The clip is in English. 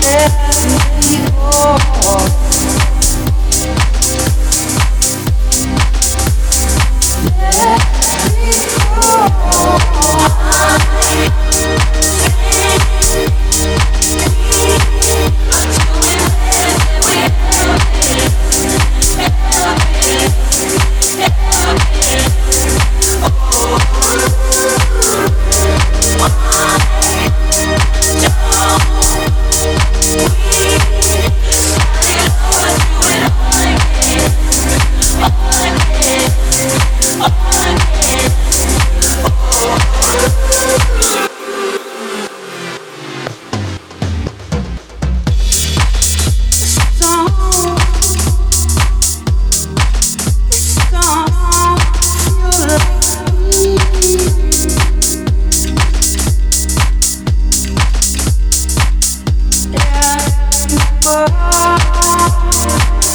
Yeah. Let me go.